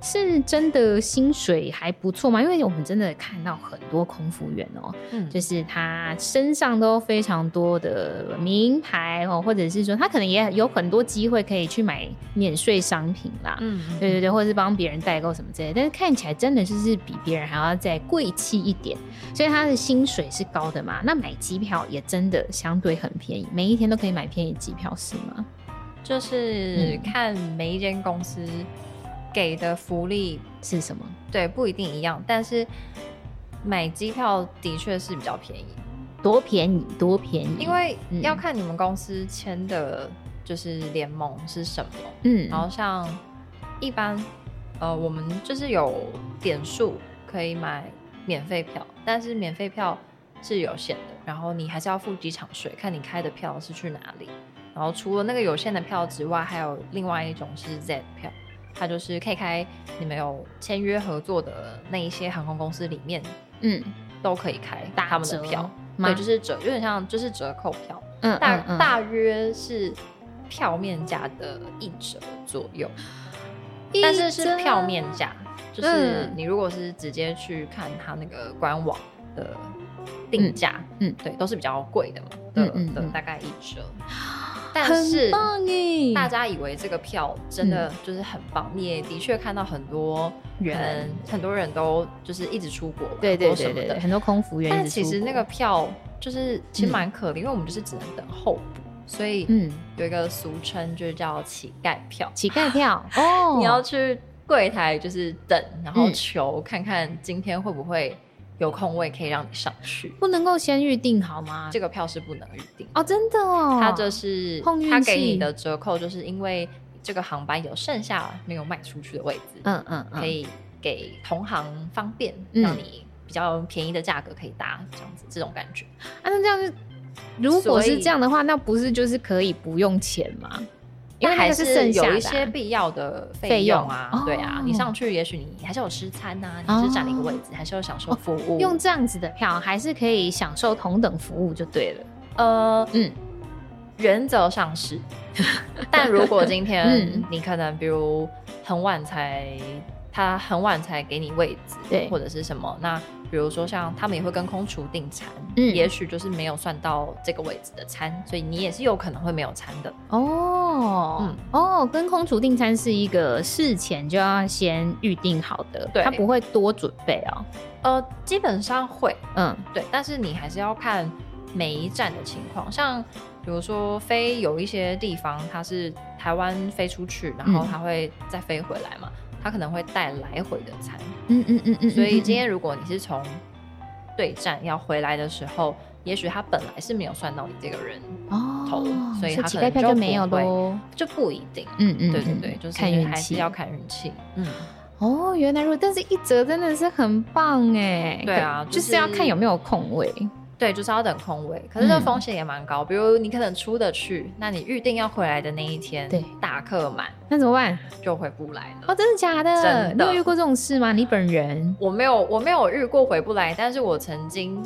是真的薪水还不错吗？因为我们真的看到很多空服员哦、喔，嗯，就是他身上都非常多的名牌哦、喔，或者是说他可能也有很多机会可以去买免税商品啦，嗯，对对对，或者是帮别人代购什么之类的，但是看起来真的就是比别人还要再贵气一点，所以他的薪水是高的嘛？那买机票也真的相对很便宜，每一天都可以买便宜机票是吗？就是看每一间公司给的福利是什么？对，不一定一样，但是买机票的确是比较便宜。多便宜？多便宜？因为要看你们公司签的就是联盟是什么。嗯，然后像一般呃，我们就是有点数可以买免费票，但是免费票是有限的，然后你还是要付机场税，看你开的票是去哪里。然后除了那个有限的票之外，还有另外一种是 Z 票，它就是可以开你们有签约合作的那一些航空公司里面，嗯，都可以开他们的票，对，就是折，有点像就是折扣票，嗯，大嗯嗯。大约是票面价的一折左右，但是是票面价，就是你如果是直接去看它那个官网的定价，嗯，嗯对，都是比较贵的嘛，的嗯嗯。的大概一折。但是，大家以为这个票真的就是很棒，你也的确看到很多人，很多人都就是一直出国，对对对对，很多空服员。但其实那个票就是其实蛮可怜，因为我们就是只能等候补，所以嗯，有一个俗称就是叫乞丐票。乞丐票 <laughs> 哦，你要去柜台就是等，然后求看看今天会不会。有空位可以让你上去，不能够先预定好吗？这个票是不能预定哦，真的哦。他就是他给你的折扣，就是因为这个航班有剩下没有卖出去的位置，嗯嗯，可以给同行方便，让你比较便宜的价格可以搭，这样子这种感觉。啊，那这样子，如果是这样的话，那不是就是可以不用钱吗？因为还是有一些必要的费用啊，对啊，你上去也许你还是有吃餐呐，你只是占了一个位置，还是要享受服务。用这样子的票还是可以享受同等服务就对了。呃，嗯，原则上是，<laughs> 但如果今天你可能比如很晚才，他很晚才给你位置，对，或者是什么那。比如说，像他们也会跟空厨订餐，嗯，也许就是没有算到这个位置的餐，所以你也是有可能会没有餐的哦。嗯，哦，跟空厨订餐是一个事前就要先预定好的，对，他不会多准备哦。呃，基本上会，嗯，对，但是你还是要看每一站的情况，像比如说飞有一些地方，它是台湾飞出去，然后它会再飞回来嘛。嗯他可能会带来回的餐，嗯嗯嗯嗯，所以今天如果你是从对战要回来的时候，也许他本来是没有算到你这个人头，所以他可能就没有喽，就不一定，嗯嗯，对对对，就是看运气，还是要看运气，嗯，哦，原来如此，但是一折真的是很棒哎，对啊，就是要看有没有空位。对，就是要等空位，可是这个风险也蛮高。嗯、比如你可能出得去，那你预定要回来的那一天，对，大客满，那怎么办？就回不来了。哦，真的假的？真的。你有遇过这种事吗？你本人？我没有，我没有遇过回不来，但是我曾经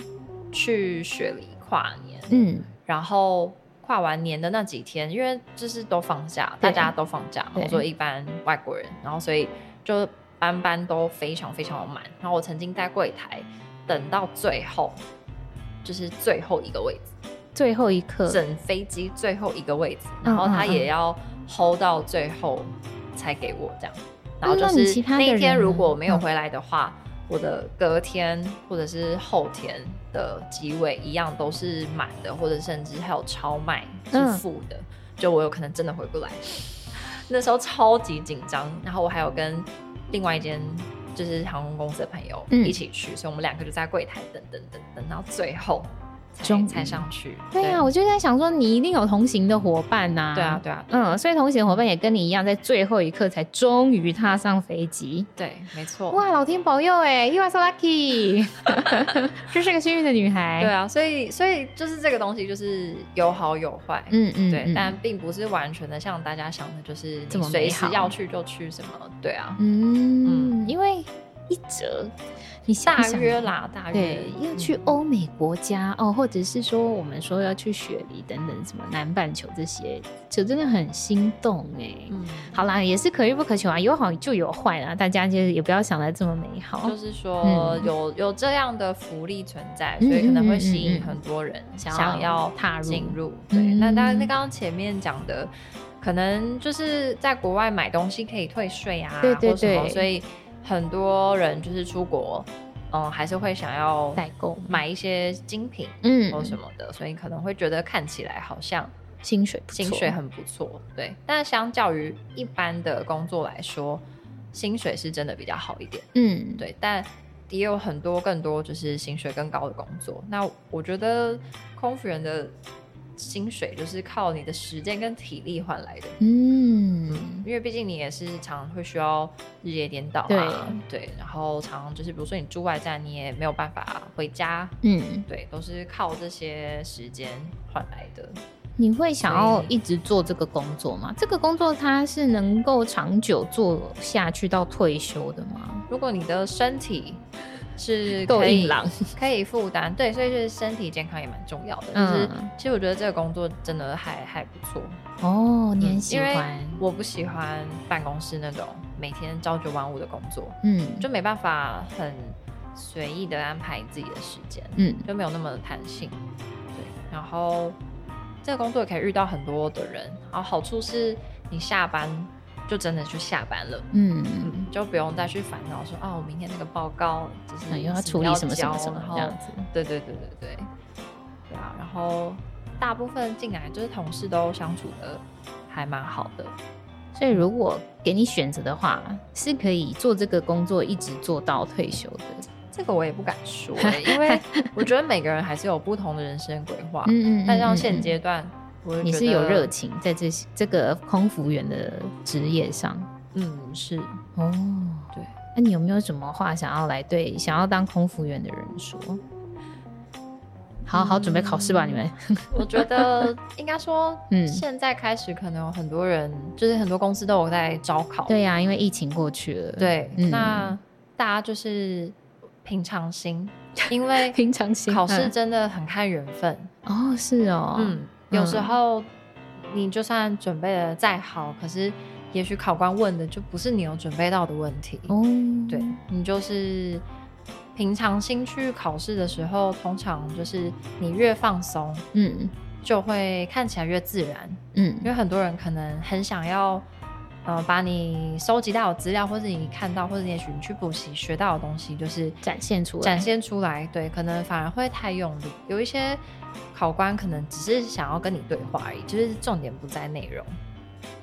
去雪梨跨年，嗯，然后跨完年的那几天，因为就是都放假，大家都放假，我说一般外国人，然后所以就班班都非常非常的满，然后我曾经在柜台等到最后。就是最后一个位置，最后一刻，整飞机最后一个位置，然后他也要 hold 到最后才给我这样。然后就是那一天如果没有回来的话，我的隔天或者是后天的机位一样都是满的，或者甚至还有超卖是负的，就我有可能真的回不来。<laughs> 那时候超级紧张，然后我还有跟另外一间。就是航空公司的朋友一起去，嗯、所以我们两个就在柜台等等等等到最后才于才上去。对啊，我就在想说，你一定有同行的伙伴呐、啊。对啊，对啊，嗯，所以同行的伙伴也跟你一样，在最后一刻才终于踏上飞机。对，没错。哇，老天保佑哎，You are so lucky，<laughs> 这是个幸运的女孩。对啊，所以所以就是这个东西就是有好有坏，嗯嗯，对，嗯、但并不是完全的像大家想的，就是你随时要去就去什么。对啊，嗯嗯。因为一折。你大约啦，大约对，要去欧美国家、嗯、哦，或者是说我们说要去雪梨等等什么南半球这些，就真的很心动哎。嗯，好啦，也是可遇不可求啊，有好就有坏啦，大家就也不要想的这么美好。就是说有、嗯、有这样的福利存在，所以可能会吸引很多人想要踏入进入。对，嗯、那当然，那刚刚前面讲的，可能就是在国外买东西可以退税啊，对对对，所以。很多人就是出国，嗯，还是会想要代购买一些精品，嗯，或什么的，所以可能会觉得看起来好像薪水薪水很不错，对。但是相较于一般的工作来说，薪水是真的比较好一点，嗯，对。但也有很多更多就是薪水更高的工作。那我觉得空服员的。薪水就是靠你的时间跟体力换来的，嗯，嗯，因为毕竟你也是常常会需要日夜颠倒啊，对，对，然后常常就是比如说你住外站，你也没有办法回家，嗯，对，都是靠这些时间换来的。你会想要一直做这个工作吗？这个工作它是能够长久做下去到退休的吗？如果你的身体。是够硬朗，<laughs> 可以负担，对，所以就是身体健康也蛮重要的。就、嗯、是其实我觉得这个工作真的还还不错哦。你很喜欢？我不喜欢办公室那种每天朝九晚五的工作，嗯，就没办法很随意的安排自己的时间，嗯，就没有那么的弹性。对，然后这个工作也可以遇到很多的人，然后好处是你下班。就真的去下班了，嗯，嗯，就不用再去烦恼说，啊，我明天那个报告就是要处理什么什么什么这样子，对对对对对，对啊，然后大部分进来就是同事都相处的还蛮好的，所以如果给你选择的话，是可以做这个工作一直做到退休的。这个我也不敢说，因为我觉得每个人还是有不同的人生规划，<laughs> 嗯嗯，但像现阶段。你是有热情在这些这个空服员的职业上，嗯，是哦，对。那你有没有什么话想要来对想要当空服员的人说？好好准备考试吧，嗯、你们。我觉得 <laughs> 应该说，嗯，现在开始可能有很多人，就是很多公司都有在招考。对呀、啊，因为疫情过去了。对，嗯、那大家就是平常心，因为 <laughs> 平常心考试真的很看缘分。哦，是哦，嗯。有时候，你就算准备的再好，可是也许考官问的就不是你有准备到的问题。哦，对，你就是平常心去考试的时候，通常就是你越放松，嗯，就会看起来越自然。嗯，因为很多人可能很想要。呃，把你收集到的资料，或者你看到，或者也许你去补习学到的东西，就是展现出来，展现出来。对，可能反而会太用力。有一些考官可能只是想要跟你对话而已，就是重点不在内容。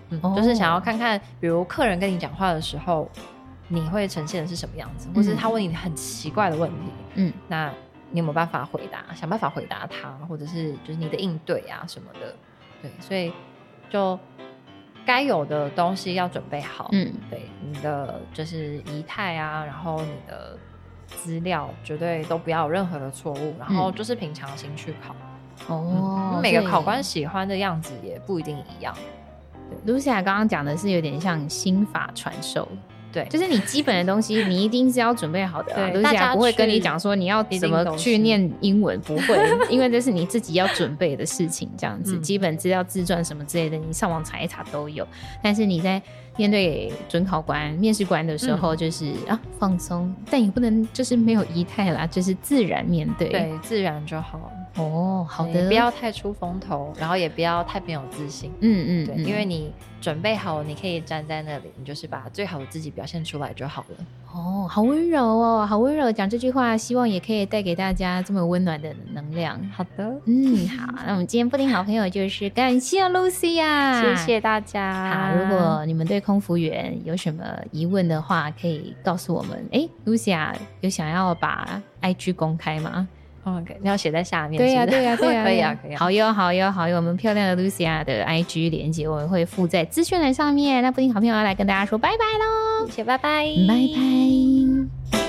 嗯，哦、就是想要看看，比如客人跟你讲话的时候，你会呈现的是什么样子，或是他问你很奇怪的问题，嗯，那你有没有办法回答？想办法回答他，或者是就是你的应对啊什么的。对，所以就。该有的东西要准备好，嗯，对，你的就是仪态啊，然后你的资料绝对都不要有任何的错误，然后就是平常心去考。哦、嗯，每个考官喜欢的样子也不一定一样。对，Lucia 刚刚讲的是有点像心法传授。对，就是你基本的东西，你一定是要准备好的啊。大家不会跟你讲说你要怎么去念英文，不会，<laughs> 因为这是你自己要准备的事情。这样子，基本资料、自传什么之类的，你上网查一查都有。但是你在面对准考官、面试官的时候，就是啊放松，但也不能就是没有仪态啦，就是自然面对，对，自然就好。哦，好的，不要太出风头，然后也不要太没有自信。嗯嗯，对，因为你准备好，你可以站在那里，你就是把最好的自己表现出来就好了。哦，好温柔哦，好温柔，讲这句话，希望也可以带给大家这么温暖的能量。好的，嗯，好，那我们今天布丁好朋友就是感谢 Lucy 啊谢谢大家。好，如果你们对空服员有什么疑问的话，可以告诉我们。哎，Lucy 啊有想要把 IG 公开吗？OK，你要写在下面。对呀，对呀，对呀，可以啊，可以啊。好哟，好哟，好哟。我们漂亮的 Lucia 的 IG 连接我们会附在资讯栏上面。那布丁好朋友要来跟大家说拜拜喽，谢谢，拜拜，拜拜。